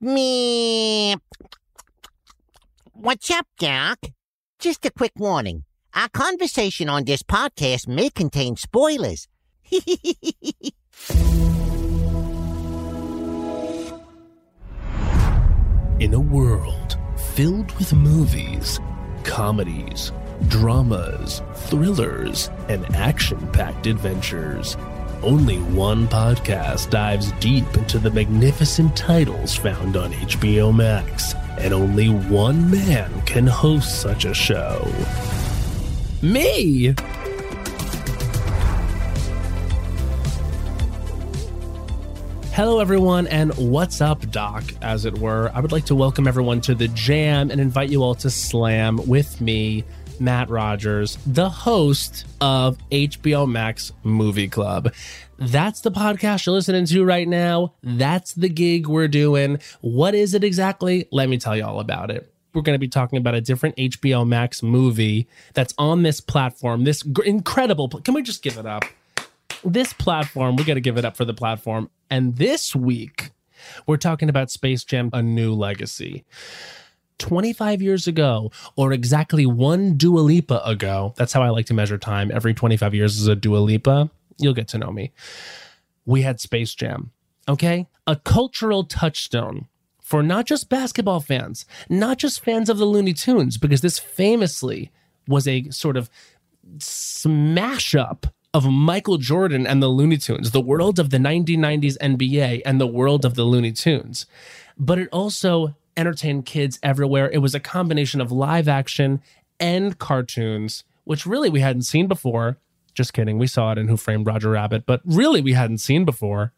Me. What's up, Doc? Just a quick warning. Our conversation on this podcast may contain spoilers. In a world filled with movies, comedies, dramas, thrillers, and action packed adventures, only one podcast dives deep into the magnificent titles found on HBO Max, and only one man can host such a show. Me! Hello, everyone, and what's up, Doc, as it were. I would like to welcome everyone to the jam and invite you all to slam with me, Matt Rogers, the host of HBO Max Movie Club. That's the podcast you're listening to right now. That's the gig we're doing. What is it exactly? Let me tell you all about it. We're going to be talking about a different HBO Max movie that's on this platform. This incredible. Can we just give it up? This platform, we got to give it up for the platform. And this week, we're talking about Space Jam A New Legacy. 25 years ago, or exactly one Dua Lipa ago, that's how I like to measure time. Every 25 years is a Dua Lipa. You'll get to know me. We had Space Jam, okay? A cultural touchstone for not just basketball fans, not just fans of the Looney Tunes, because this famously was a sort of smash up of Michael Jordan and the Looney Tunes, the world of the 1990s NBA and the world of the Looney Tunes. But it also entertained kids everywhere. It was a combination of live action and cartoons, which really we hadn't seen before. Just kidding. We saw it in Who Framed Roger Rabbit, but really we hadn't seen before.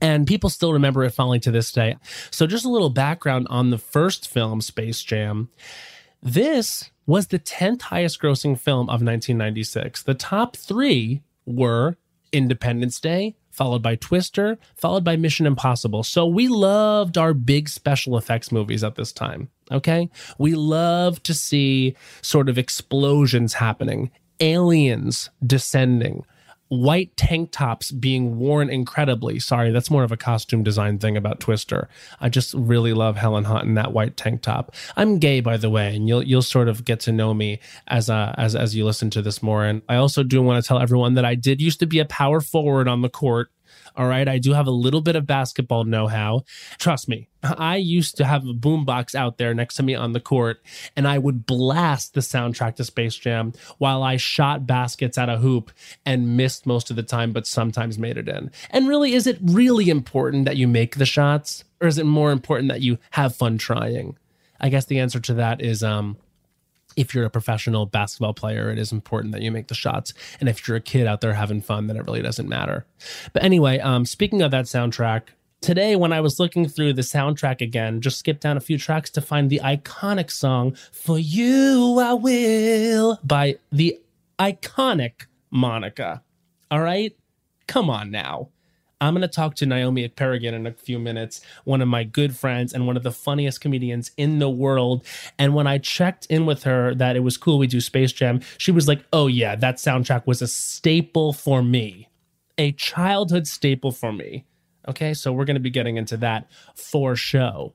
And people still remember it fondly to this day. So, just a little background on the first film, Space Jam. This was the 10th highest grossing film of 1996. The top three were Independence Day, followed by Twister, followed by Mission Impossible. So we loved our big special effects movies at this time. Okay. We love to see sort of explosions happening, aliens descending, white tank tops being worn incredibly. Sorry, that's more of a costume design thing about Twister. I just really love Helen Hunt in that white tank top. I'm gay, by the way, and you'll you'll sort of get to know me as uh, as as you listen to this more. And I also do want to tell everyone that I did used to be a power forward on the court. All right. I do have a little bit of basketball know how. Trust me, I used to have a boombox out there next to me on the court, and I would blast the soundtrack to Space Jam while I shot baskets at a hoop and missed most of the time, but sometimes made it in. And really, is it really important that you make the shots, or is it more important that you have fun trying? I guess the answer to that is um, if you're a professional basketball player, it is important that you make the shots. And if you're a kid out there having fun, then it really doesn't matter. But anyway, um, speaking of that soundtrack, today when I was looking through the soundtrack again, just skipped down a few tracks to find the iconic song "For You I Will" by the iconic Monica. All right, come on now. I'm going to talk to Naomi Ekperigin in a few minutes, one of my good friends and one of the funniest comedians in the world. And when I checked in with her that it was cool we do Space Jam, she was like, oh, yeah, that soundtrack was a staple for me, a childhood staple for me. Okay, so we're going to be getting into that for show.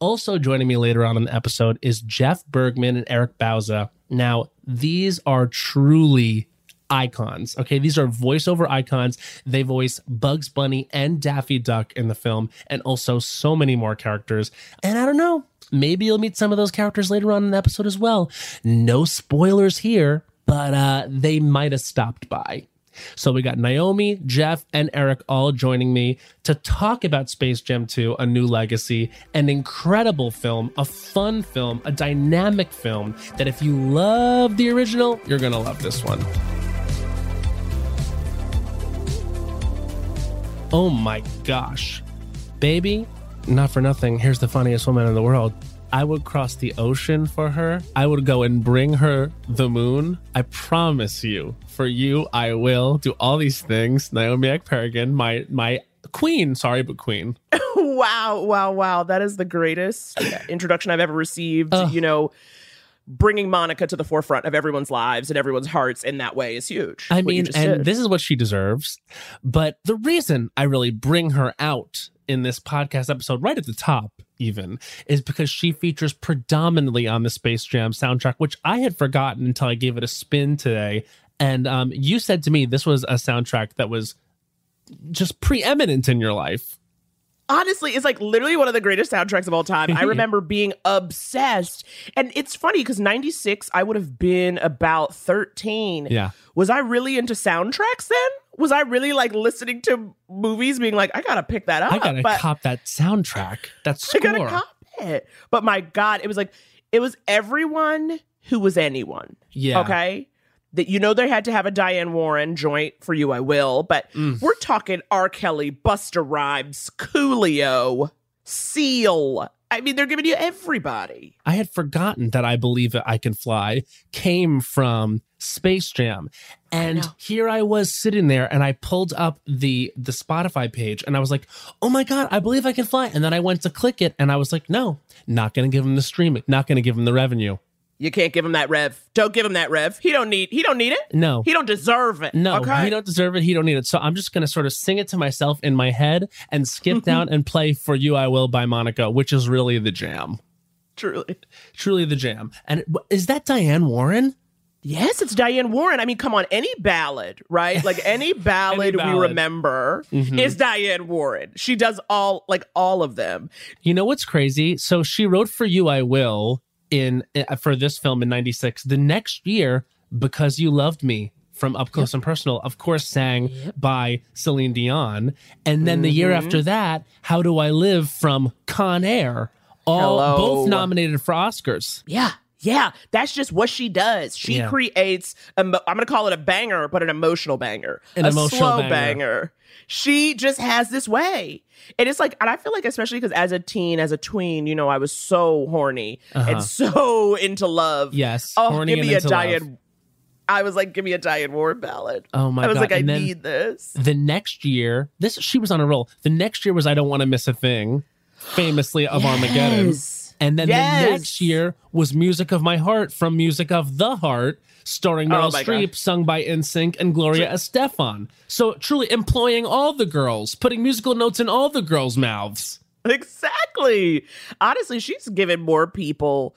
Also joining me later on in the episode is Jeff Bergman and Eric Bauza. Now, these are truly icons. Okay, these are voiceover icons. They voice Bugs Bunny and Daffy Duck in the film, and also so many more characters. And I don't know, maybe you'll meet some of those characters later on in the episode as well. No spoilers here, but uh, they might have stopped by. So we got Naomi, Jeff, and Eric all joining me to talk about Space Jam 2, A New Legacy, an incredible film, a fun film, a dynamic film that if you love the original, you're going to love this one. Oh my gosh. baby, not for nothing. Here's the funniest woman in the world. I would cross the ocean for her. I would go and bring her the moon. I promise you, for you, I will do all these things. Naomi Ekperigin, my my queen. Sorry, but queen. wow, wow, wow. That is the greatest introduction I've ever received. Ugh. You know, bringing Monica to the forefront of everyone's lives and everyone's hearts in that way is huge. I mean, and did. this is what she deserves. But the reason I really bring her out in this podcast episode, right at the top, even, is because she features predominantly on the Space Jam soundtrack, which I had forgotten until I gave it a spin today. And um, you said to me this was a soundtrack that was just preeminent in your life. Honestly it's like literally one of the greatest soundtracks of all time. I remember being obsessed. And it's funny because 96 i would have been about 13 Yeah. was i really into soundtracks then? Was i really like listening to movies being like i gotta pick that up I gotta but cop that soundtrack, That's i gotta cop it. But my god it was like it was everyone who was anyone Yeah. okay that you know they had to have a Diane Warren joint for you I will, but Mm. we're talking R. Kelly, Busta Rhymes, Coolio, Seal. I mean, they're giving you everybody. I had forgotten that I Believe I Can Fly came from Space Jam. And know. here I was sitting there and I pulled up the the Spotify page and I was like, "Oh my god, I believe I can fly." And then I went to click it and I was like, "No, not going to give him the streaming, not going to give him the revenue." You can't give him that rev. Don't give him that rev. He don't need. He don't need it. No. He don't deserve it. No, okay? he don't deserve it. He don't need it. So I'm just going to sort of sing it to myself in my head and skip down and play "For You I Will" by Monica, which is really the jam. Truly. Truly the jam. And is that Diane Warren? Yes, it's Diane Warren. I mean, come on, any ballad, right? Like any ballad, we ballad. remember Mhm. is Diane Warren. She does all like all of them. You know what's crazy? So she wrote "For You I Will" in uh, for this film in '96. The next year, "Because You Loved Me" from Up Close and Personal, of course, sang by Celine Dion, and then the year Mm-hmm. after that, "How Do I Live" from Con Air, all Hello. both nominated for Oscars. Yeah. Yeah, that's just what she does. She Yeah. creates. Emo- I'm going to call it a banger, but an emotional banger, An a emotional slow banger. banger. She just has this way, and it's like, and I feel like, especially because as a teen, as a tween, you know, I was so horny Uh-huh. and so into love. Yes, Oh, horny give me a into love. I was like, give me a Diane Warren ballad. Oh my I was God. like, I need this. The next year, this she was on a roll. The next year was "I Don't Want to Miss a Thing," famously of Armageddon. And then Yes. the next year was Music of My Heart from Music of the Heart, starring Meryl Oh Streep, God. sung by NSYNC and Gloria Estefan. So truly employing all the girls, putting musical notes in all the girls' mouths. Exactly. Honestly, she's given more people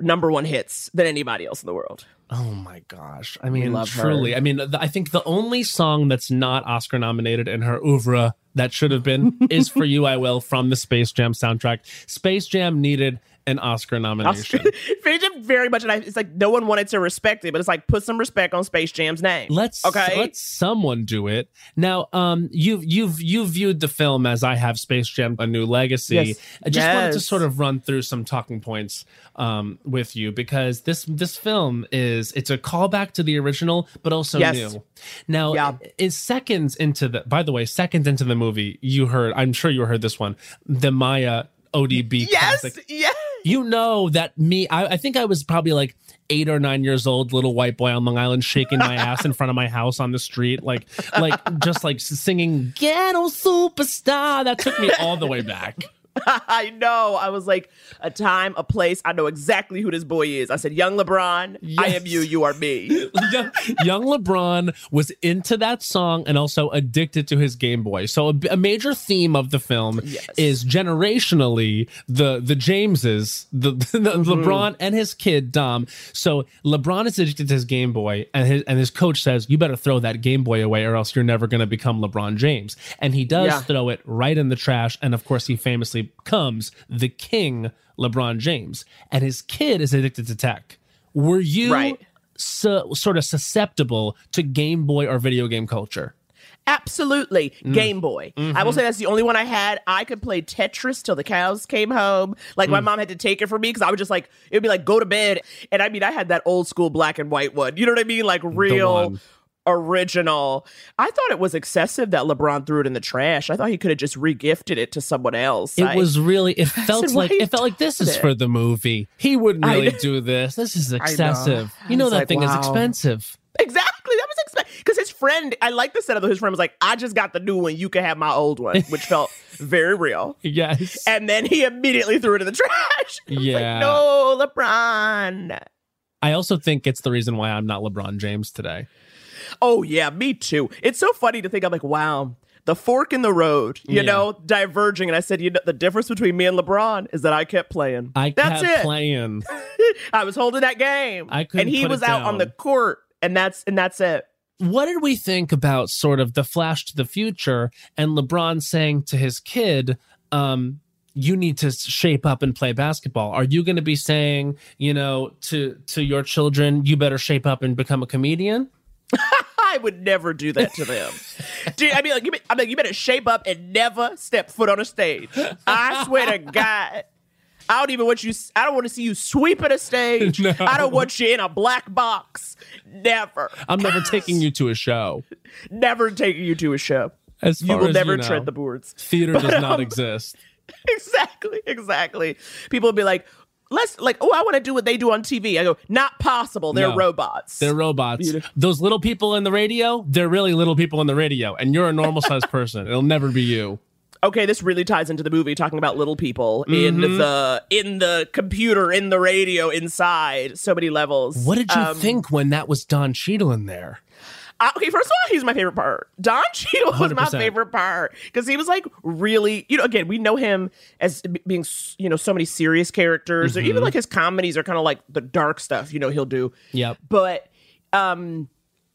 number one hits than anybody else in the world. Oh my gosh. I mean, love her. truly. I mean, th- I think the only song that's not Oscar nominated in her oeuvre that should have been is For You I Will from the Space Jam soundtrack. Space Jam needed an Oscar nomination. Very much, and I, it's like no one wanted to respect it, but it's like put some respect on Space Jam's name. Let's okay. let someone do it. Now, um, you've you've you viewed the film as I have Space Jam: A New Legacy. Yes. I just wanted to sort of run through some talking points um, with you because this this film is it's a callback to the original, but also Yes. new. Now, Yeah. is seconds into the. By the way, seconds into the movie, you heard. I'm sure you heard this one. The Mýa ODB yes, classic yes. You know that me I, I think i was probably like eight or nine years old little white boy on long island shaking my ass in front of my house on the street like like just like singing ghetto superstar. That took me all the way back I know. I was like, a time, a place. I know exactly who this boy is. I said, Young LeBron, I am you, you are me. young, young lebron was into that song and also addicted to his game boy so a, a major theme of the film Yes. is generationally the the jameses the, the Mm-hmm. lebron and his kid dom so lebron is addicted to his game boy and his and his coach says you better throw that game boy away or else you're never going to become lebron james and he does Yeah. throw it right in the trash and of course he famously becomes the king lebron james and his kid is addicted to tech were you Right. so, sort of susceptible to Game Boy or video game culture. Absolutely. Mm. Game Boy. I Mm-hmm. will say that's the only one I had. I could play Tetris till the cows came home. Like Mm. my mom had to take it from me because I would just like, it would be like, go to bed. And I mean, I had that old school black and white one. You know what I mean? Like real. Original. I thought it was excessive that LeBron threw it in the trash. I thought he could have just regifted it to someone else. It I- was really. It felt said, like it felt like this is it?" for the movie. He wouldn't really know. do this. This is excessive. I You know that like, thing is expensive. Exactly. That was expensive. because his friend. I like the setup. of His friend was like, "I just got the new one. You can have my old one," which felt very real. Yes. And then he immediately threw it in the trash. Yeah. Like, no, LeBron. I also think it's the reason why I'm not LeBron James today. Oh yeah, me too. It's so funny to think. I'm like, wow. The fork in the road, you Yeah. know, diverging. And I said, you know, the difference between me and LeBron is that I kept playing. I That's kept it. playing. I was holding that game. I couldn't and he was out on the court, and that's and that's it. What did we think about sort of the flash to the future and LeBron saying to his kid, um, you need to shape up and play basketball. Are you going to be saying, you know, to to your children, you better shape up and become a comedian? I would never do that to them. Dude, I mean, like, you, I mean, you better shape up and never step foot on a stage. I swear to God. I don't even want you. I don't want to see you sweeping a stage. No. I don't want you in a black box. Never, I'm never taking you to a show. never taking you to a show. As You will as never know, tread the boards. theater does not um, exist. exactly, exactly. People will be like, "Let's like, oh, I want to do what they do on TV." I go, "Not possible. They're No. robots." They're robots. Beautiful. Those little people in the radio, they're really little people in the radio, and you're a normal sized person. It'll never be you. okay, this really ties into the movie talking about little people in Mm-hmm. the in the computer, in the radio, inside so many levels. What did you Um, think when that was Don Cheadle in there? I- okay, first of all, he's my favorite part. Don Cheadle was my 100%. favorite part because he was like really, you know, again, we know him as being, you know, so many serious characters, or Mm-hmm. even like his comedies are kind of like the dark stuff, you know, he'll do. Yep. But um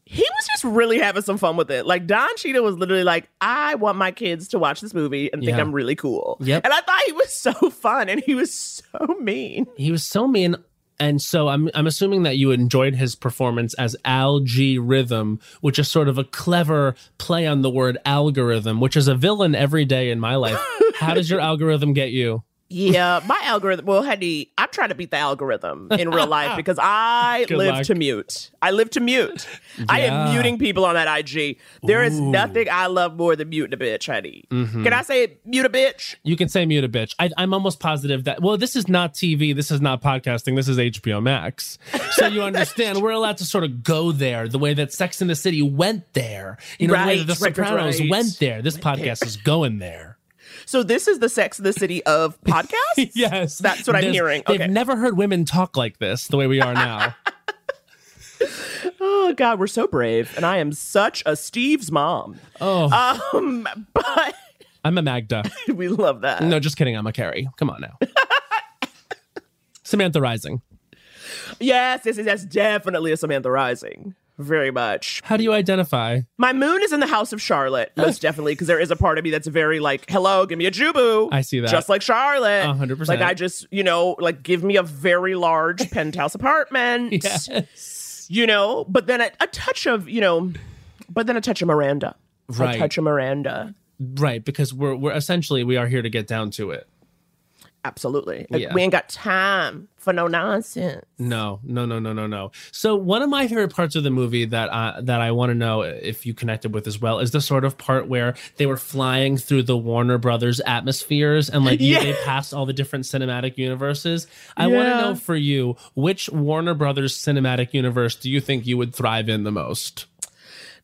he was just really having some fun with it. Like Don Cheadle was literally like, I want my kids to watch this movie and think Yeah. I'm really cool. Yep. And I thought he was so fun and he was so mean. He was so mean. And so I'm I'm assuming that you enjoyed his performance as Al G Rhythm, which is sort of a clever play on the word algorithm, which is a villain every day in my life. How does your algorithm get you? Yeah, my algorithm. Well, honey, I'm trying to beat the algorithm in real life because I Good live luck. to mute. I live to mute. I am muting people on that IG. There is Ooh. Mm-hmm. nothing I love more than muting a bitch, honey. Can I say mute a bitch? You can say mute a bitch. I, I'm almost positive that, well, this is not TV. This is not podcasting. This is HBO Max. So you understand, we're allowed to sort of go there the way that Sex in the City went there. You know, the way that The right, right, Sopranos right. went there. This podcast is going there. So this is the Sex of the City of podcasts. Yes. that's what I'm hearing. They've never heard women talk like this the way we are now. Oh God, we're so brave, and I am such a Steve's mom. oh, Um, but I'm a Magda. we love that. No, just kidding. I'm a Carrie. Come on now. Samantha Rising. Yes, yes, yes, that's definitely a Samantha Rising. Very much. How do you identify? My moon is in the house of Charlotte, most definitely, because there is a part of me that's very like, hello, give me a jubu. I see that. Just like Charlotte. Hundred percent. Like I just, you know, like give me a very large penthouse apartment. Yes. You know, but then a, a touch of, you know, but then a touch of Miranda. Right. A touch of Miranda. Right, because we're we're essentially we are here to get down to it. Absolutely. Like, Yeah. We ain't got time for no nonsense. No, no, no, no, no, no. So one of my favorite parts of the movie that uh, that I want to know if you connected with as well is the sort of part where they were flying through the Warner Brothers atmospheres and like Yeah. they passed all the different cinematic universes. I want to know for you which Warner Brothers cinematic universe do you think you would thrive in the most?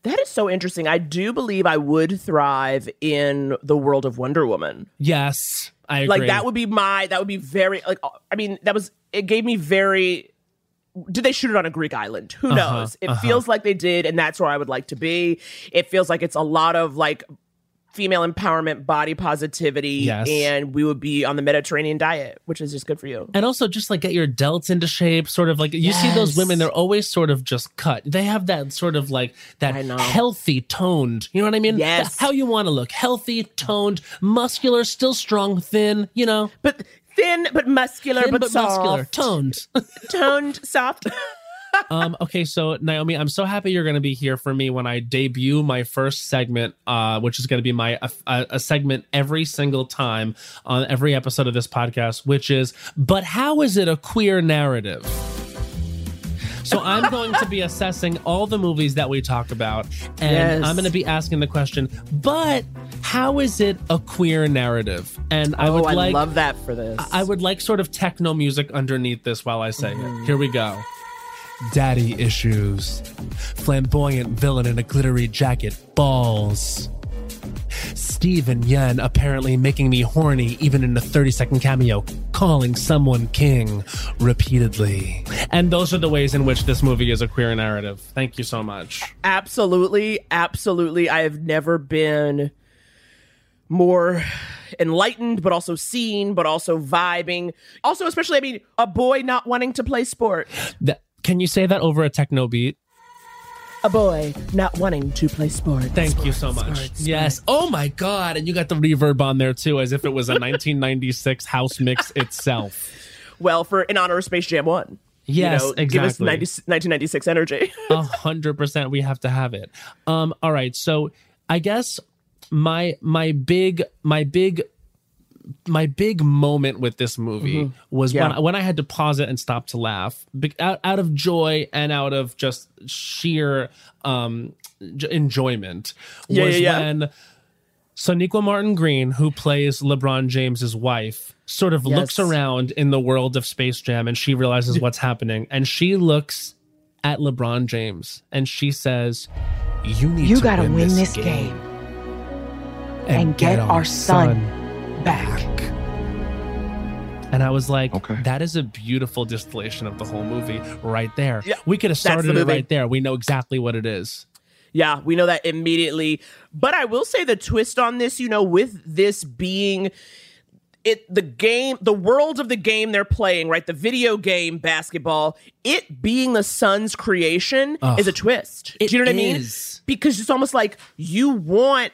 That is so interesting. I do believe I would thrive in the world of Wonder Woman. Yes, I agree. Like that would be my that would be very like I mean that was it gave me very did they shoot it on a Greek island? Who Uh-huh, knows? It feels like they did and that's where I would like to be. It feels like it's a lot of like female empowerment, body positivity Yes. and we would be on the Mediterranean diet, which is just good for you. and also just like get your delts into shape sort of like you see those women they're always sort of just cut they have that sort of like that healthy toned you know what i mean Yes. how you want to look healthy toned muscular still strong thin you know But thin but muscular thin but, but, soft. muscular toned toned soft. Um okay so naomi i'm so happy you're going to be here for me when i debut my first segment uh which is going to be my a, a segment every single time on every episode of this podcast which is but how is it a queer narrative So I'm going to be assessing all the movies that we talk about, and Yes. I'm going to be asking the question, but how is it a queer narrative? And I oh, would I like love that for this. I would like sort of techno music underneath this while I say it. Here we go. Daddy issues. Flamboyant villain in a glittery jacket. Balls. Steven Yeun apparently making me horny even in a 30 second cameo, calling someone king repeatedly. And those are the ways in which this movie is a queer narrative. Thank you so much. absolutely, absolutely. I have never been more enlightened, but also seen, but also vibing. Also, especially, I mean, a boy not wanting to play sport. That, can you say that over a techno beat? A boy not wanting to play sport. Thank you so much. Yes. Oh my god, and you got the reverb on there too, as if it was a 1996 house mix itself. Well, for in honor of Space Jam One. Yes, you know, Give us 90, 1996 energy. A hundred percent, we have to have it. Um. All right. So I guess my my big my big my big moment with this movie was Yeah. when when I had to pause it and stop to laugh out, out of joy and out of just sheer um enjoyment Yeah, was yeah, when Sonequa Martin Green, who plays LeBron James's wife, sort of looks around in the world of Space Jam and she realizes what's happening. And she looks at LeBron James and she says, You need You to gotta win, win this, game, game and get our son back. And I was like, Okay. that is a beautiful distillation of the whole movie right there. Yeah, we could have started it right there. We know exactly what it is. Yeah, we know that immediately. But I will say the twist on this, you know, with this being it the game, the world of the game they're playing, right? The video game basketball, it being the son's creation is a twist. It Do you know what I mean? Because it's almost like you want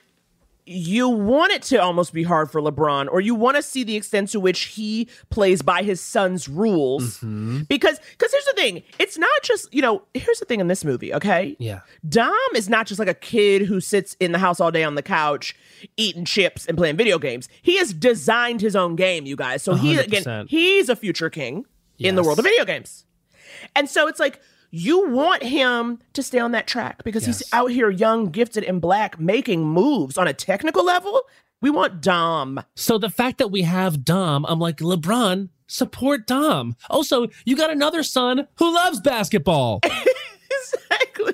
you want it to almost be hard for LeBron, or you want to see the extent to which he plays by his son's rules. Mm-hmm. Because because here's the thing, it's not just you know. Here's the thing in this movie, okay? Yeah. Dom is not just like a kid who sits in the house all day on the couch eating chips and playing video games. He has designed his own game, you guys. So he again, he's a future king in the world of video games. And so it's like you want him to stay on that track because he's out here young, gifted, and black making moves on a technical level. We want Dom. So the fact that we have Dom, I'm like, LeBron, support Dom. Also, you got another son who loves basketball. exactly.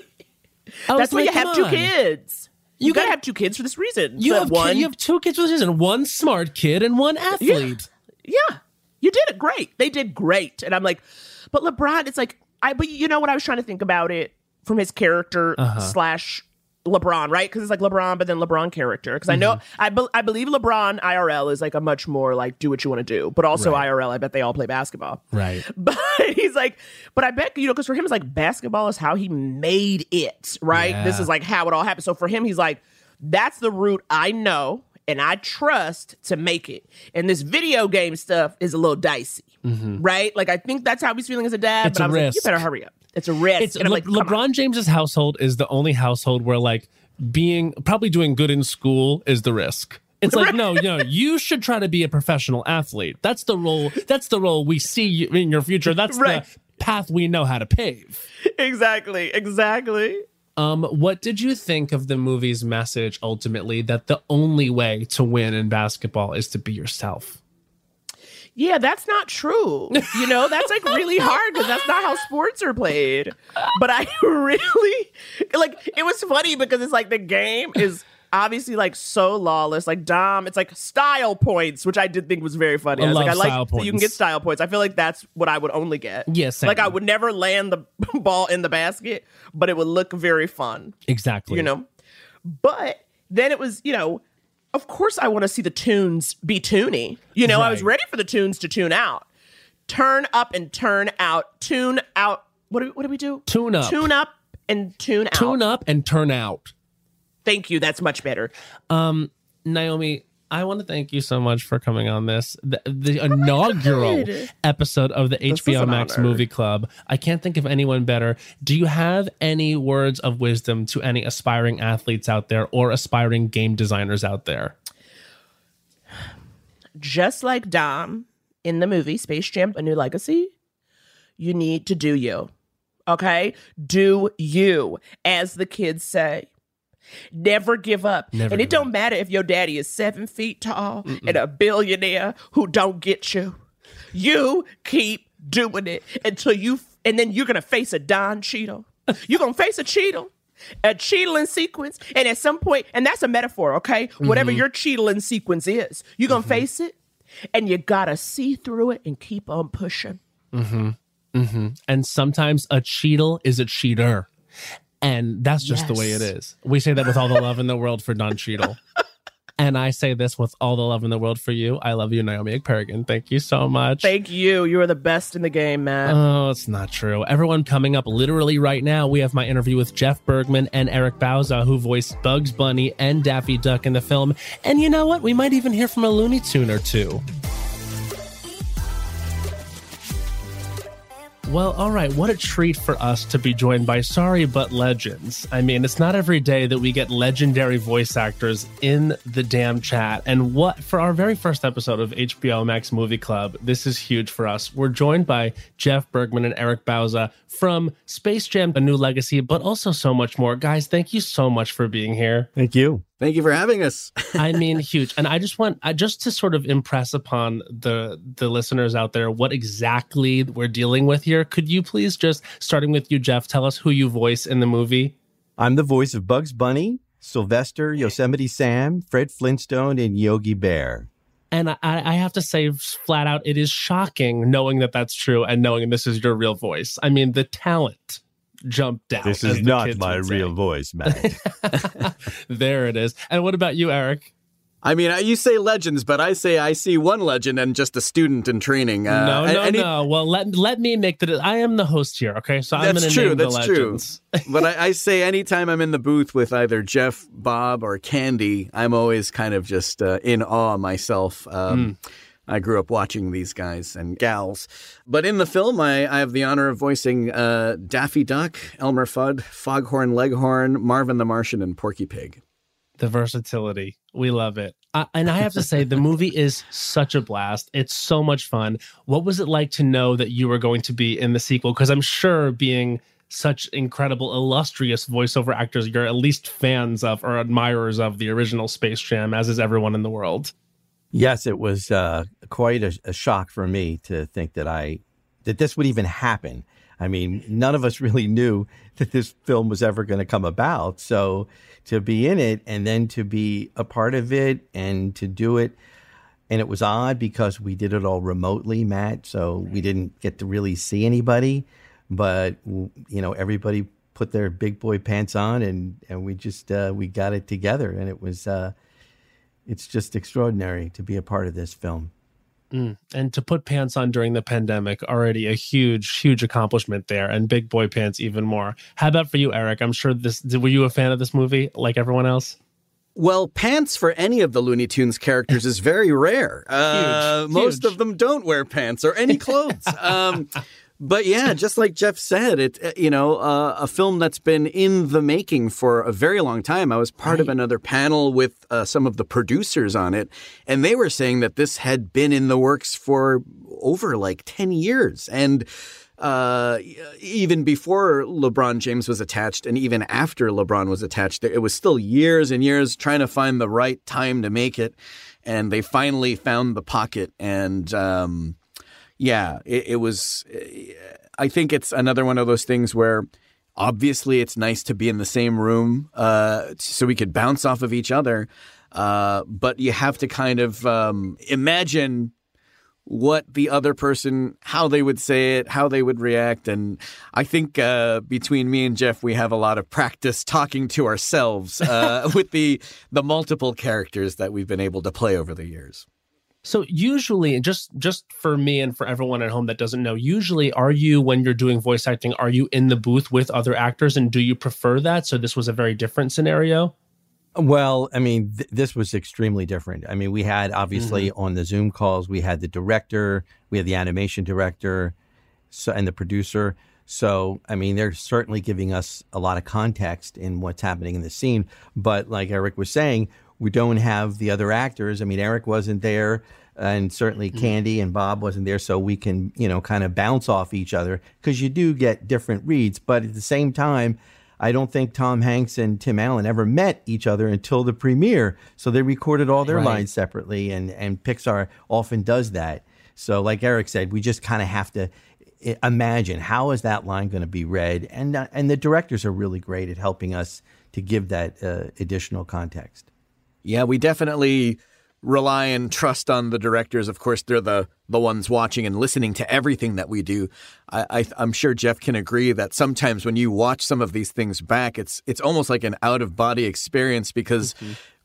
That's why you have come two kids. You, You gotta got- have two kids for this reason. You So have, one. you have two kids with and one smart kid and one athlete. Yeah, you did it great. They did great. And I'm like, but LeBron, it's like, I, but you know what? I was trying to think about it from his character Uh-huh. slash LeBron, right? Because it's like LeBron, but then LeBron character. Because I know, Mm-hmm. I, be, I believe LeBron IRL is like a much more like do what you want to do, but also Right. IRL, I bet they all play basketball. Right. But he's like, but I bet, you know, because for him, it's like basketball is how he made it, right? This is like how it all happened. So for him, he's like, that's the route I know and I trust to make it. And this video game stuff is a little dicey, right? Like, I think that's how he's feeling as a dad. Mm-hmm. It's but a I was like, you better hurry up. It's a risk. It's and Le- like, come on. LeBron James's household is the only household where like being probably doing good in school is the risk. It's like no, no, you should try to be a professional athlete. That's the role. That's the role we see in your future. That's Right. the path we know how to pave. exactly, exactly. Um, what did you think of the movie's message ultimately that the only way to win in basketball is to be yourself? Yeah, that's not true. You know, that's like really hard because that's not how sports are played. But I really like it was funny because it's like the game is obviously like so lawless. Like Dom, it's like style points, which I did think was very funny. I I, was like, I love like style that you can get style points. I feel like that's what I would only get. Yeah, like I would never land the ball in the basket, but it would look very fun Exactly. you know. But then it was, you know, of course I want to see the tunes be tuny. You know, I was ready for the tunes to tune out. Turn up and turn out. Tune out. What do we, what do we do? Tune up. Tune up and tune out. Tune up and turn out. Thank you. That's much better. Um, Naomi, I want to thank you so much for coming on this, the, the oh inaugural God. episode of the is HBO Max. Movie Club. I can't think of anyone better. Do you have any words of wisdom to any aspiring athletes out there or aspiring game designers out there? Just like Dom in the movie Space Jam: A New Legacy, you need to do you. Okay? Do you, as the kids say. Never give up. Never and it don't matter if your daddy is seven feet tall and a billionaire who don't get you. You keep doing it until you, and then you're gonna face a Don Cheadle. You're gonna face a Cheadle, a Cheadling sequence, and at some point, and that's a metaphor, okay? Whatever mm-hmm. your Cheadling sequence is, you're gonna mm-hmm. face it, and you gotta see through it and keep on pushing. Mm-hmm. And sometimes a cheatle is a cheater. And that's just the way it is. We say that with all the love in the world for Don Cheadle. and I say this with all the love in the world for you. I love you, Naomi Ekperigin. Thank you so much. Thank you. You are the best in the game, Matt. Oh, it's not true. Everyone coming up literally right now, we have my interview with Jeff Bergman and Eric Bauza, who voiced Bugs Bunny and Daffy Duck in the film. And you know what? We might even hear from a Looney Tune or two. Well, all right. What a treat for us to be joined by Sorry But Legends. I mean, it's not every day that we get legendary voice actors in the damn chat. And what, for our very first episode of HBO Max Movie Club, this is huge for us. We're joined by Jeff Bergman and Eric Bauza from Space Jam A New Legacy, but also so much more. Guys, thank you so much for being here. Thank you. Thank you for having us. I mean, huge. And I just want, I just to sort of impress upon the the listeners out there what exactly we're dealing with here. Could you please just, starting with you, Jeff, tell us who you voice in the movie? I'm the voice of Bugs Bunny, Sylvester, Yosemite Sam, Fred Flintstone, and Yogi Bear. And I, I have to say, flat out, it is shocking knowing that that's true and knowing this is your real voice. I mean, the talent jumped out. This is not my would say. real voice, Matt. there it is. And what about you, Eric? I mean, uh, you say legends, but I say I see one legend and just a student in training. Uh, no, no, any- no. Well, let let me make the. I am the host here. Okay, so I'm That's going to true. name That's true. but I, I say anytime I'm in the booth with either Jeff, Bob, or Candi, I'm always kind of just uh, in awe myself. Um, I grew up watching these guys and gals. But in the film, I, I have the honor of voicing uh, Daffy Duck, Elmer Fudd, Foghorn Leghorn, Marvin the Martian, and Porky Pig. the versatility. We love it. I, and I have to say, the movie is such a blast. It's so much fun. What was it like to know that you were going to be in the sequel? Because I'm sure being such incredible, illustrious voiceover actors, you're at least fans of or admirers of the original Space Jam, as is everyone in the world. Yes, it was uh, quite a, a shock for me to think that I that this would even happen. I mean, none of us really knew that this film was ever going to come about. So to be in it and then to be a part of it and to do it and it was odd because we did it all remotely, Matt. So we didn't get to really see anybody, but you know, everybody put their big boy pants on, and and we just uh, we got it together, and it was uh, it's just extraordinary to be a part of this film. And to put pants on during the pandemic, already a huge, huge accomplishment there, and big boy pants even more. How about for you, Eric? I'm sure this. Were you a fan of this movie, like everyone else? Well, pants for any of the Looney Tunes characters is very rare. Uh, Huge, most huge. of them don't wear pants or any clothes. um, but yeah, just like Jeff said, it uh, you know uh, a film that's been in the making for a very long time. I was part of another panel with uh, some of the producers on it, and they were saying that this had been in the works for over like ten years, and uh, even before LeBron James was attached, and even after LeBron was attached, it was still years and years trying to find the right time to make it, and they finally found the pocket. And um, yeah, it, it was. I think it's another one of those things where. Obviously, it's nice to be in the same room uh, so we could bounce off of each other. Uh, but you have to kind of um, imagine what the other person, how they would say it, how they would react. And I think uh, between me and Jeff, we have a lot of practice talking to ourselves uh, with the the multiple characters that we've been able to play over the years. So usually, just just for me and for everyone at home that doesn't know, usually are you when you're doing voice acting, are you in the booth with other actors, and do you prefer that? So this was a very different scenario. Well, I mean, th- this was extremely different. I mean, we had obviously mm-hmm. on the Zoom calls, we had the director, we had the animation director, so and the producer. So, I mean, they're certainly giving us a lot of context in what's happening in the scene. But like Eric was saying, we don't have the other actors. I mean, Eric wasn't there. and certainly Candi and Bob wasn't there, so we can you know kind of bounce off each other because you do get different reads. But at the same time, I don't think Tom Hanks and Tim Allen ever met each other until the premiere, so they recorded all their Right. lines separately, and and Pixar often does that. So, like Eric said, we just kind of have to imagine how is that line going to be read, and uh, and the directors are really great at helping us to give that uh, additional context. Yeah, we definitely rely and trust on the directors. Of course, they're the the ones watching and listening to everything that we do. I, I, I'm sure Jeff can agree that sometimes when you watch some of these things back, it's it's almost like an out of body experience because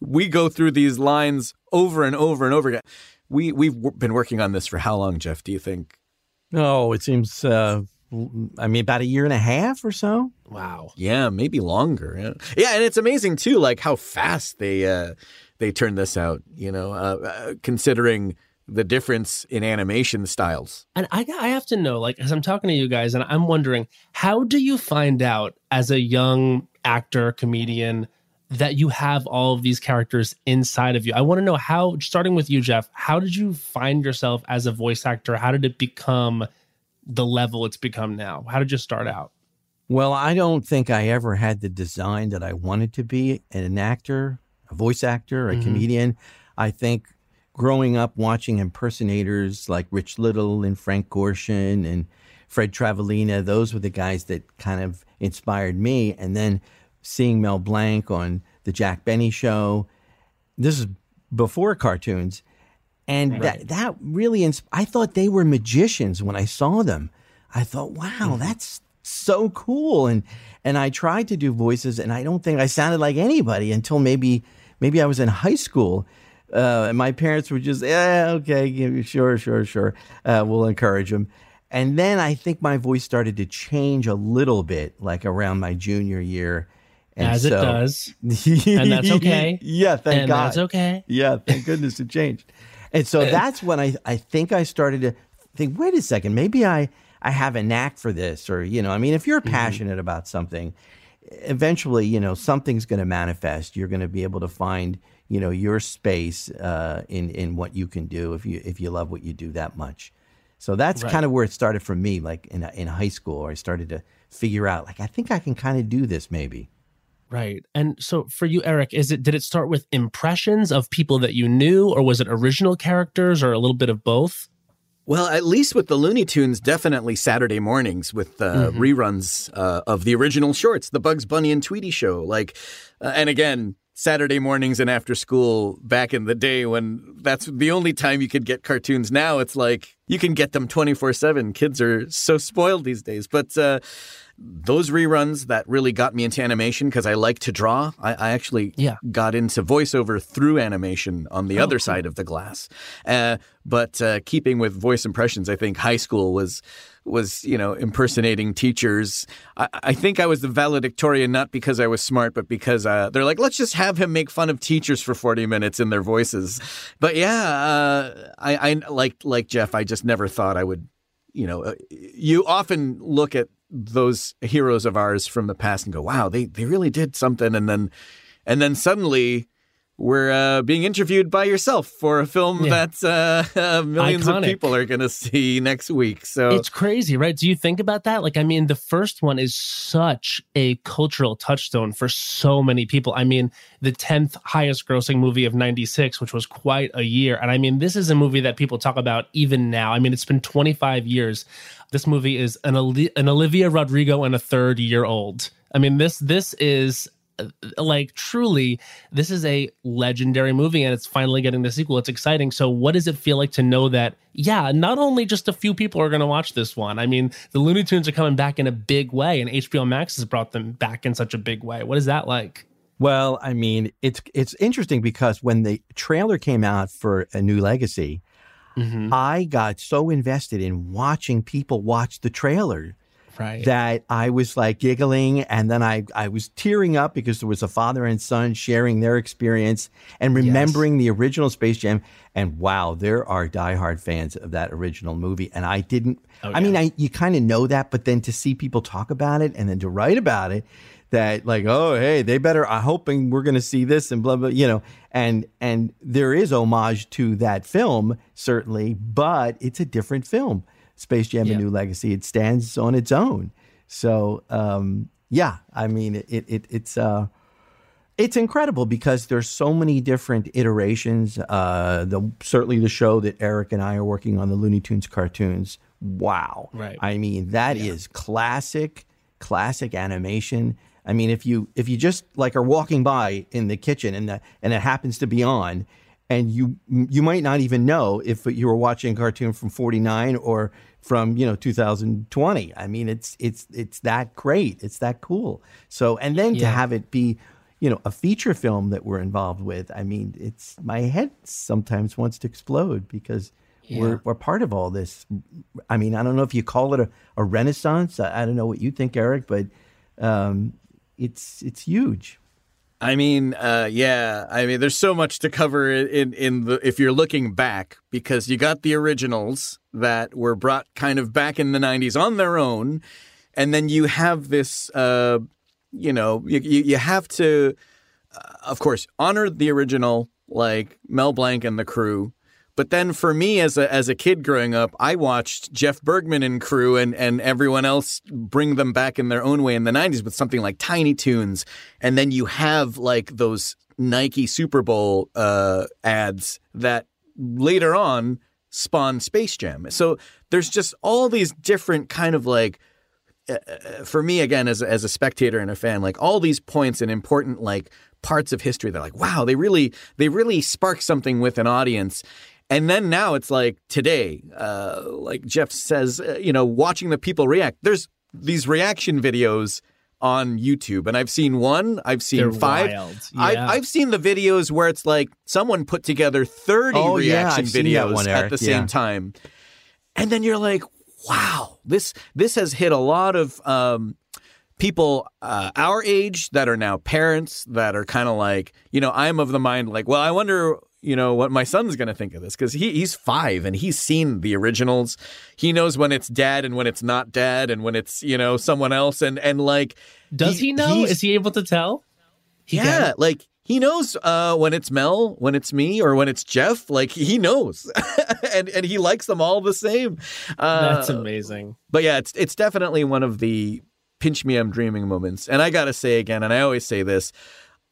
we go through these lines over and over and over again. We we've been working on this for how long, Jeff? Do you think? Oh, it seems. Uh, I mean, about a year and a half or so. Wow. Yeah, maybe longer. Yeah, yeah and it's amazing too, like how fast they uh, they turn this out. You know, uh, uh, considering the difference in animation styles. And I, I have to know, like, as I'm talking to you guys, and I'm wondering, how do you find out as a young actor, comedian, that you have all of these characters inside of you? I want to know how, starting with you, Jeff, how did you find yourself as a voice actor? How did it become the level it's become now? How did you start mm. out? Well, I don't think I ever had the design that I wanted to be an actor, a voice actor, a mm-hmm. comedian. I think growing up watching impersonators like Rich Little and Frank Gorshin and Fred Travalena, those were the guys that kind of inspired me. And then seeing Mel Blanc on the Jack Benny show, this is before cartoons. And that, that really, ins- I thought they were magicians when I saw them. I thought, wow, that's so cool. And, and I tried to do voices and I don't think I sounded like anybody until maybe, maybe I was in high school. Uh, and my parents were just, yeah, okay, give- sure, sure, sure. Uh, we'll encourage them. And then I think my voice started to change a little bit, like around my junior year. And as it does. And that's okay. yeah, thank and God. that's okay. Yeah, thank goodness it changed. And so that's when I, I think I started to think, wait a second, maybe I, I have a knack for this. Or, you know, I mean, if you're passionate about something, eventually, you know, something's going to manifest. You're going to be able to find, you know, your space uh, in, in what you can do if you, if you love what you do that much. So that's kind of where it started for me, like in, in high school, I started to figure out, like, I think I can kind of do this maybe. Right. And so for you, Eric, is it did it start with impressions of people that you knew, or was it original characters, or a little bit of both? Well, at least with the Looney Tunes, definitely Saturday mornings with uh, reruns uh, of the original shorts, the Bugs Bunny and Tweety show. Like, uh, and again, Saturday mornings and after school back in the day when that's the only time you could get cartoons. Now it's like you can get them 24 7. Kids are so spoiled these days. But uh, those reruns that really got me into animation because I like to draw. I, I actually Yeah. got into voiceover through animation on the other side of the glass. Uh, but uh, keeping with voice impressions, I think high school was was you know impersonating teachers. I, I think I was the valedictorian not because I was smart, but because uh, they're like, let's just have him make fun of teachers for forty minutes in their voices. But yeah, uh, I, I like like Jeff. I just never thought I would you know, uh, you often look at those heroes of ours from the past and go, "Wow, they they really did something," and then and then suddenly we're uh, being interviewed by yourself for a film Yeah. that uh, millions Iconic. of people are going to see next week. So It's crazy, right? Do you think about that? Like, I mean, the first one is such a cultural touchstone for so many people. I mean, the 10th highest grossing movie of 96, which was quite a year. And I mean, this is a movie that people talk about even now. I mean, it's been 25 years. This movie is an, an Olivia Rodrigo and a third year old. I mean, this this is uh, like truly this is a legendary movie and it's finally getting the sequel. It's exciting. So what does it feel like to know that yeah not only just a few people are going to watch this one i mean the looney tunes are coming back in a big way and hbo max has brought them back in such a big way. What is that like? Well, I mean, it's it's interesting because when the trailer came out for A New Legacy, mm-hmm. I got so invested in watching people watch the trailer right that I was like giggling and then I, I was tearing up because there was a father and son sharing their experience and remembering the original Space Jam. And wow, there are diehard fans of that original movie. And I didn't, oh, I mean, I, you kind of know that, but then to see people talk about it and then to write about it, that like oh hey they better I'm hoping we're going to see this and blah blah you know and and there is homage to that film certainly but it's a different film Space Jam: Yeah. A New Legacy it stands on its own so um yeah I mean it, it it's uh it's incredible because there's so many different iterations. Uh, the certainly the show that Eric and I are working on, the Looney Tunes cartoons. Wow, Right. I mean, that is classic, classic animation. I mean, if you if you just like are walking by in the kitchen and the, and it happens to be on, and you you might not even know if you were watching a cartoon from '49 or from you know 2020. I mean, it's it's it's that great. It's that cool. So and then to have it be you know a feature film that we're involved with. I mean, it's my head sometimes wants to explode because. Yeah. We're, we're part of all this. I mean, I don't know if you call it a, a renaissance. I, I don't know what you think, Eric, but um, it's it's huge. I mean, uh, yeah. I mean, there's so much to cover in in the if you're looking back because you got the originals that were brought kind of back in the '90s on their own, and then you have this. Uh, you know, you you, you have to, uh, of course, honor the original like Mel Blanc and the crew. But then for me as a as a kid growing up, I watched Jeff Bergman and crew and, and everyone else bring them back in their own way in the 90s with something like Tiny Toons. And then you have like those Nike Super Bowl uh, ads that later on spawn Space Jam. So there's just all these different kind of like for me again as a, as a spectator and a fan like all these points and important like parts of history they're like wow they really they really spark something with an audience and then now it's like today uh, like jeff says uh, you know watching the people react. There's these reaction videos on youtube and i've seen one i've seen They're five. Yeah. i've seen the videos where it's like someone put together 30 Oh, reaction I've that videos one, at the same Yeah. time. And then you're like wow this this has hit a lot of um people uh, our age that are now parents that are kind of like you know i'm of the mind like well i wonder you know what my son's going to think of this because he, he's five and he's seen the originals he knows when it's dad and when it's not dad and when it's you know someone else and and like Does he, know? Is he able to tell? He yeah, can? like he knows uh, when it's Mel, when it's me, or when it's Jeff. Like he knows, and and he likes them all the same. Uh, That's amazing. But yeah, it's it's definitely one of the pinch me, I'm dreaming moments. And I gotta say again, and I always say this,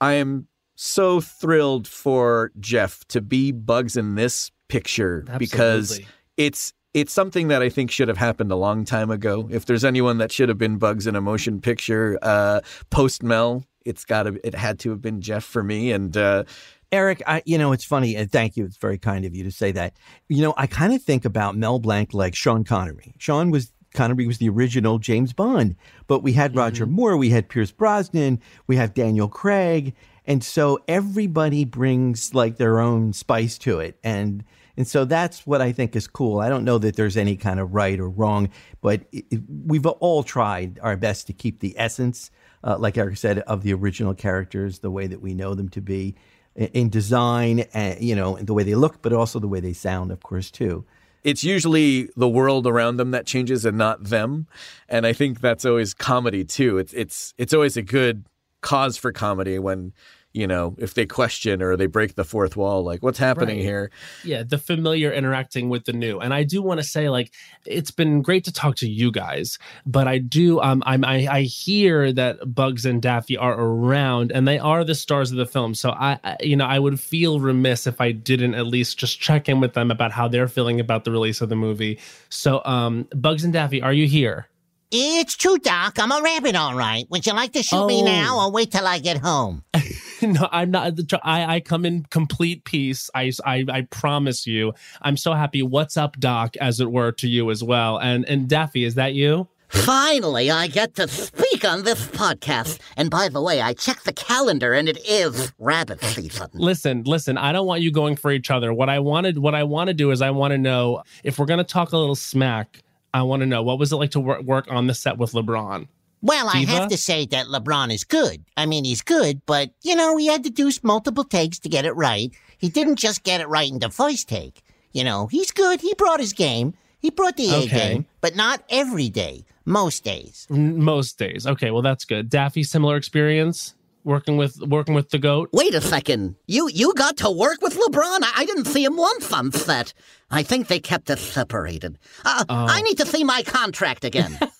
I am so thrilled for Jeff to be Bugs in this picture because it's it's something that I think should have happened a long time ago. If there's anyone that should have been Bugs in a motion picture, uh, post Mel, it's got to it had to have been Jeff for me. And uh, Eric, I, you know, it's funny, and thank you. It's very kind of you to say that. You know, I kind of think about Mel Blanc like Sean Connery. Sean was Connery was the original James Bond, but we had Roger Moore, we had Pierce Brosnan, we have Daniel Craig, and so everybody brings like their own spice to it, and and so that's what I think is cool. I don't know that there's any kind of right or wrong, but it, we've all tried our best to keep the essence, uh, like Eric said, of the original characters, the way that we know them to be in design, and you know, the way they look, but also the way they sound, of course, too. it's usually the world around them that changes and not them. And I think that's always comedy too. It's it's it's always a good cause for comedy when you know if they question or they break the fourth wall, like what's happening Right. here. yeah the familiar interacting with the new and i do want to say like it's been great to talk to you guys but i do um i'm i, I hear that bugs and daffy are around and they are the stars of the film so I, I you know i would feel remiss if i didn't at least just check in with them about how they're feeling about the release of the movie so um bugs and daffy are you here It's true, Doc. I'm a rabbit, all right. Would you like to shoot me Oh. now or wait till I get home? no, I'm not. I, I come in complete peace. I, I, I promise you. I'm so happy. What's up, Doc? As it were to you as well. And and Daffy, is that you? Finally, I get to speak on this podcast. And by the way, I checked the calendar and it is rabbit season. Listen, listen. I don't want you going for each other. What I wanted, what I want to do is, I want to know if we're gonna talk a little smack. I want to know what was it like to work, work on the set with LeBron. Well, I have to say that LeBron is good. I mean, he's good, but, you know, he had to do multiple takes to get it right. He didn't just get it right in the first take. You know, he's good. He brought his game. He brought the A Okay. game, but not every day. Most days. Most days. Okay, well that's good. Daffy, similar experience working with working with the goat. Wait a second. You you got to work with LeBron? I, I didn't see him once on set. I think they kept us separated. Uh, I need to see my contract again.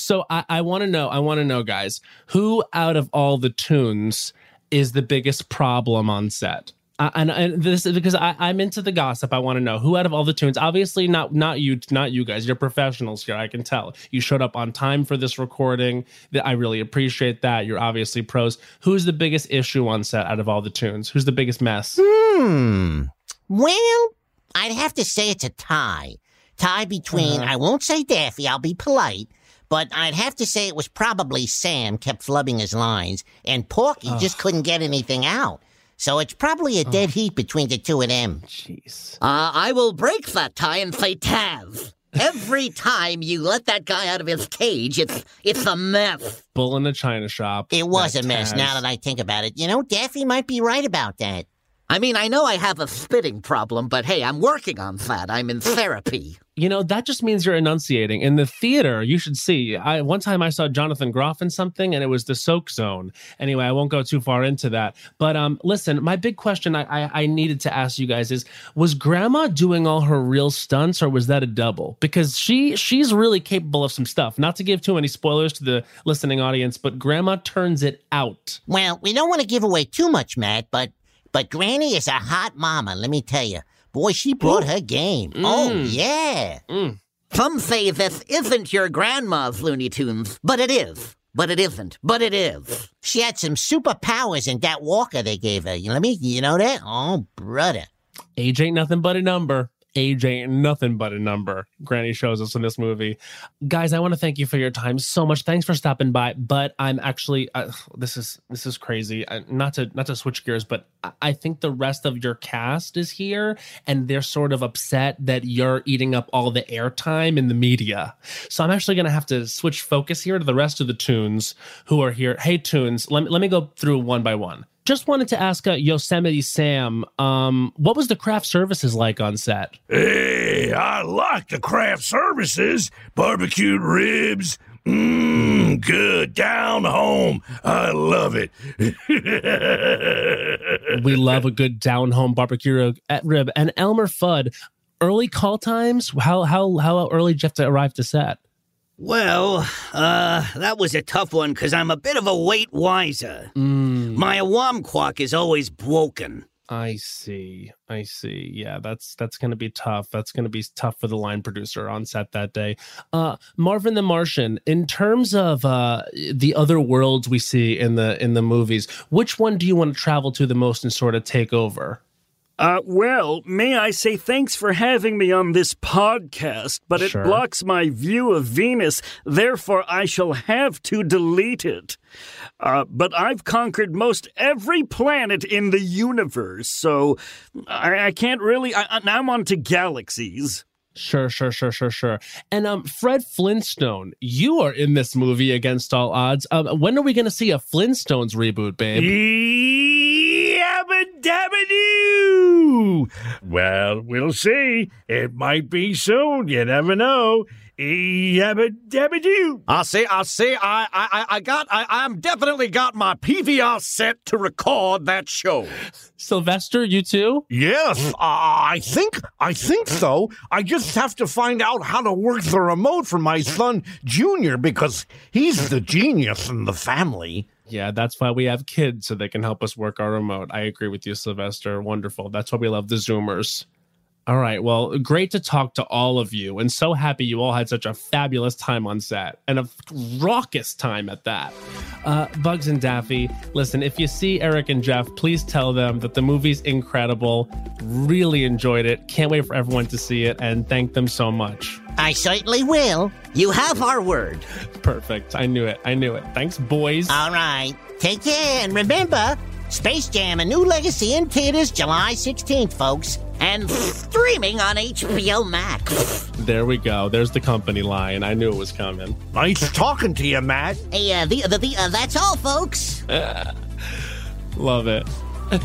So I, I want to know. I want to know, guys, who out of all the toons is the biggest problem on set? Uh, and, and this is because I, I'm into the gossip. I want to know who out of all the toons. Obviously, not not you, not you guys. You're professionals here. I can tell. You showed up on time for this recording. That I really appreciate that. You're obviously pros. Who's the biggest issue on set out of all the toons? Who's the biggest mess? Hmm. Well, I'd have to say it's a tie. Tie between, I won't say Daffy, I'll be polite, but I'd have to say it was probably Sam kept flubbing his lines, and Porky just couldn't get anything out. So it's probably a dead heat between the two of them. Jeez. Uh, I will break that tie and say Taz. Every time you let that guy out of his cage, it's it's a mess. Bull in the china shop. It was a mess Taz. now that I think about it. You know, Daffy might be right about that. I mean, I know I have a spitting problem, but hey, I'm working on that. I'm in therapy. You know that just means you're enunciating. In the theater you should see i one time i saw jonathan groff in something and it was the soak zone. Anyway i won't go too far into that. But um listen my big question i i, I needed to ask you guys is was grandma doing all her real stunts or was that a double? Because she she's really capable of some stuff. Not to give too many spoilers to the listening audience but grandma turns it out. Well, we don't want to give away too much, Matt, but but Granny is a hot mama, let me tell you. Boy, she brought her game. Mm. Oh, yeah. Mm. Some say this isn't your grandma's Looney Tunes, but it is. But it isn't. But it is. She had some superpowers in that walker they gave her. You know me? You know that? Oh, brother. age ain't nothing but a number age ain't nothing but a number. Granny shows us in this movie. Guys i want to thank you for your time so much. Thanks for stopping by but i'm actually uh, this is this is crazy. Uh, not to not to switch gears but I- think the rest of your cast is here and they're sort of upset that you're eating up all the airtime in the media. So i'm actually gonna have to switch focus here to the rest of the toons who are here. Hey toons let me, let me go through one by one just wanted to ask uh, Yosemite Sam, um, what was the craft services like on set? Hey, I like the craft services. Barbecued ribs. Mmm, good. Down home. I love it. we love a good down home barbecue rib- And Elmer Fudd, early call times. How how how early did you have to arrive to set? Well, uh, that was a tough one because I'm a bit of a weight wiser. My awamquak is always broken. I see. I see. Yeah, that's that's going to be tough. That's going to be tough for the line producer on set that day. Uh Marvin the Martian, in terms of uh the other worlds we see in the in the movies, which one do you want to travel to the most and sort of take over? Uh, well, may I say thanks for having me on this podcast, but Sure. it blocks my view of Venus, therefore I shall have to delete it. Uh, but I've conquered most every planet in the universe, so I, I can't really. I, I'm on to galaxies. Sure, sure, sure, sure, sure. And um, Fred Flintstone, you are in this movie against all odds. Um, when are we going to see a Flintstones reboot, babe? Yabba dabba doo. Well, we'll see. It might be soon. You never know. Yabba dabba doo. I see. I see. I, I, I got. I, I'm definitely got my PVR set to record that show. Sylvester, you too? Yes, mm. I think I think so. I just have to find out how to work the remote for my son Junior because he's the genius in the family. Yeah, that's why we have kids so they can help us work our remote. I agree with you, Sylvester. Wonderful. That's why we love the Zoomers. All right. Well, great to talk to all of you, and so happy you all had such a fabulous time on set and a raucous time at that. Uh, Bugs and Daffy, listen, if you see Eric and Jeff, please tell them that the movie's incredible. Really enjoyed it. Can't wait for everyone to see it, and thank them so much. I certainly will. You have our word. Perfect. I knew it. I knew it. Thanks, boys. All right. Take care, and remember Space Jam, a new legacy in theaters July 16th, folks. And streaming on HBO Max. There we go. There's the company line. I knew it was coming. Nice talking to you, Matt. Hey, uh, the, the, the, uh, that's all, folks. Love it.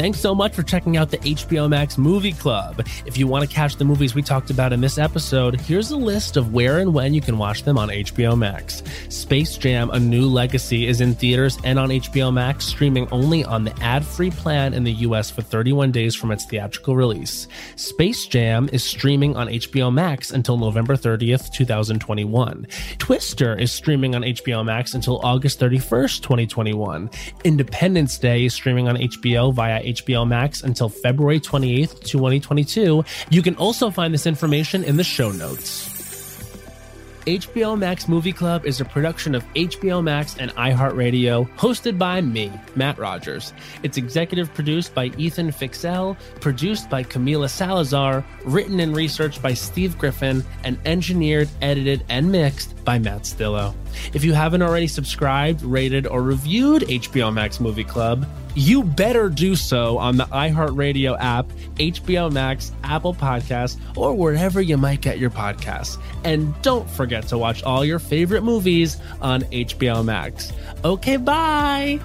Thanks so much for checking out the HBO Max Movie Club. If you want to catch the movies we talked about in this episode, here's a list of where and when you can watch them on HBO Max. Space Jam: A New Legacy is in theaters and on HBO Max, streaming only on the ad-free plan in the US for 31 days from its theatrical release. Space Jam is streaming on HBO Max until November 30th, 2021. Twister is streaming on HBO Max until August 31st, 2021. Independence Day is streaming on HBO via HBO Max until February 28th, 2022. You can also find this information in the show notes. HBO Max Movie Club is a production of HBO Max and iHeartRadio, hosted by me, Matt Rogers. It's executive produced by Ethan Fixell, produced by Camila Salazar, written and researched by Steve Griffin, and engineered, edited, and mixed by Matt Stillo. If you haven't already subscribed, rated, or reviewed HBO Max Movie Club, you better do so on the iHeartRadio app, HBO Max, Apple Podcasts, or wherever you might get your podcasts. And don't forget to watch all your favorite movies on HBO Max. Okay, bye.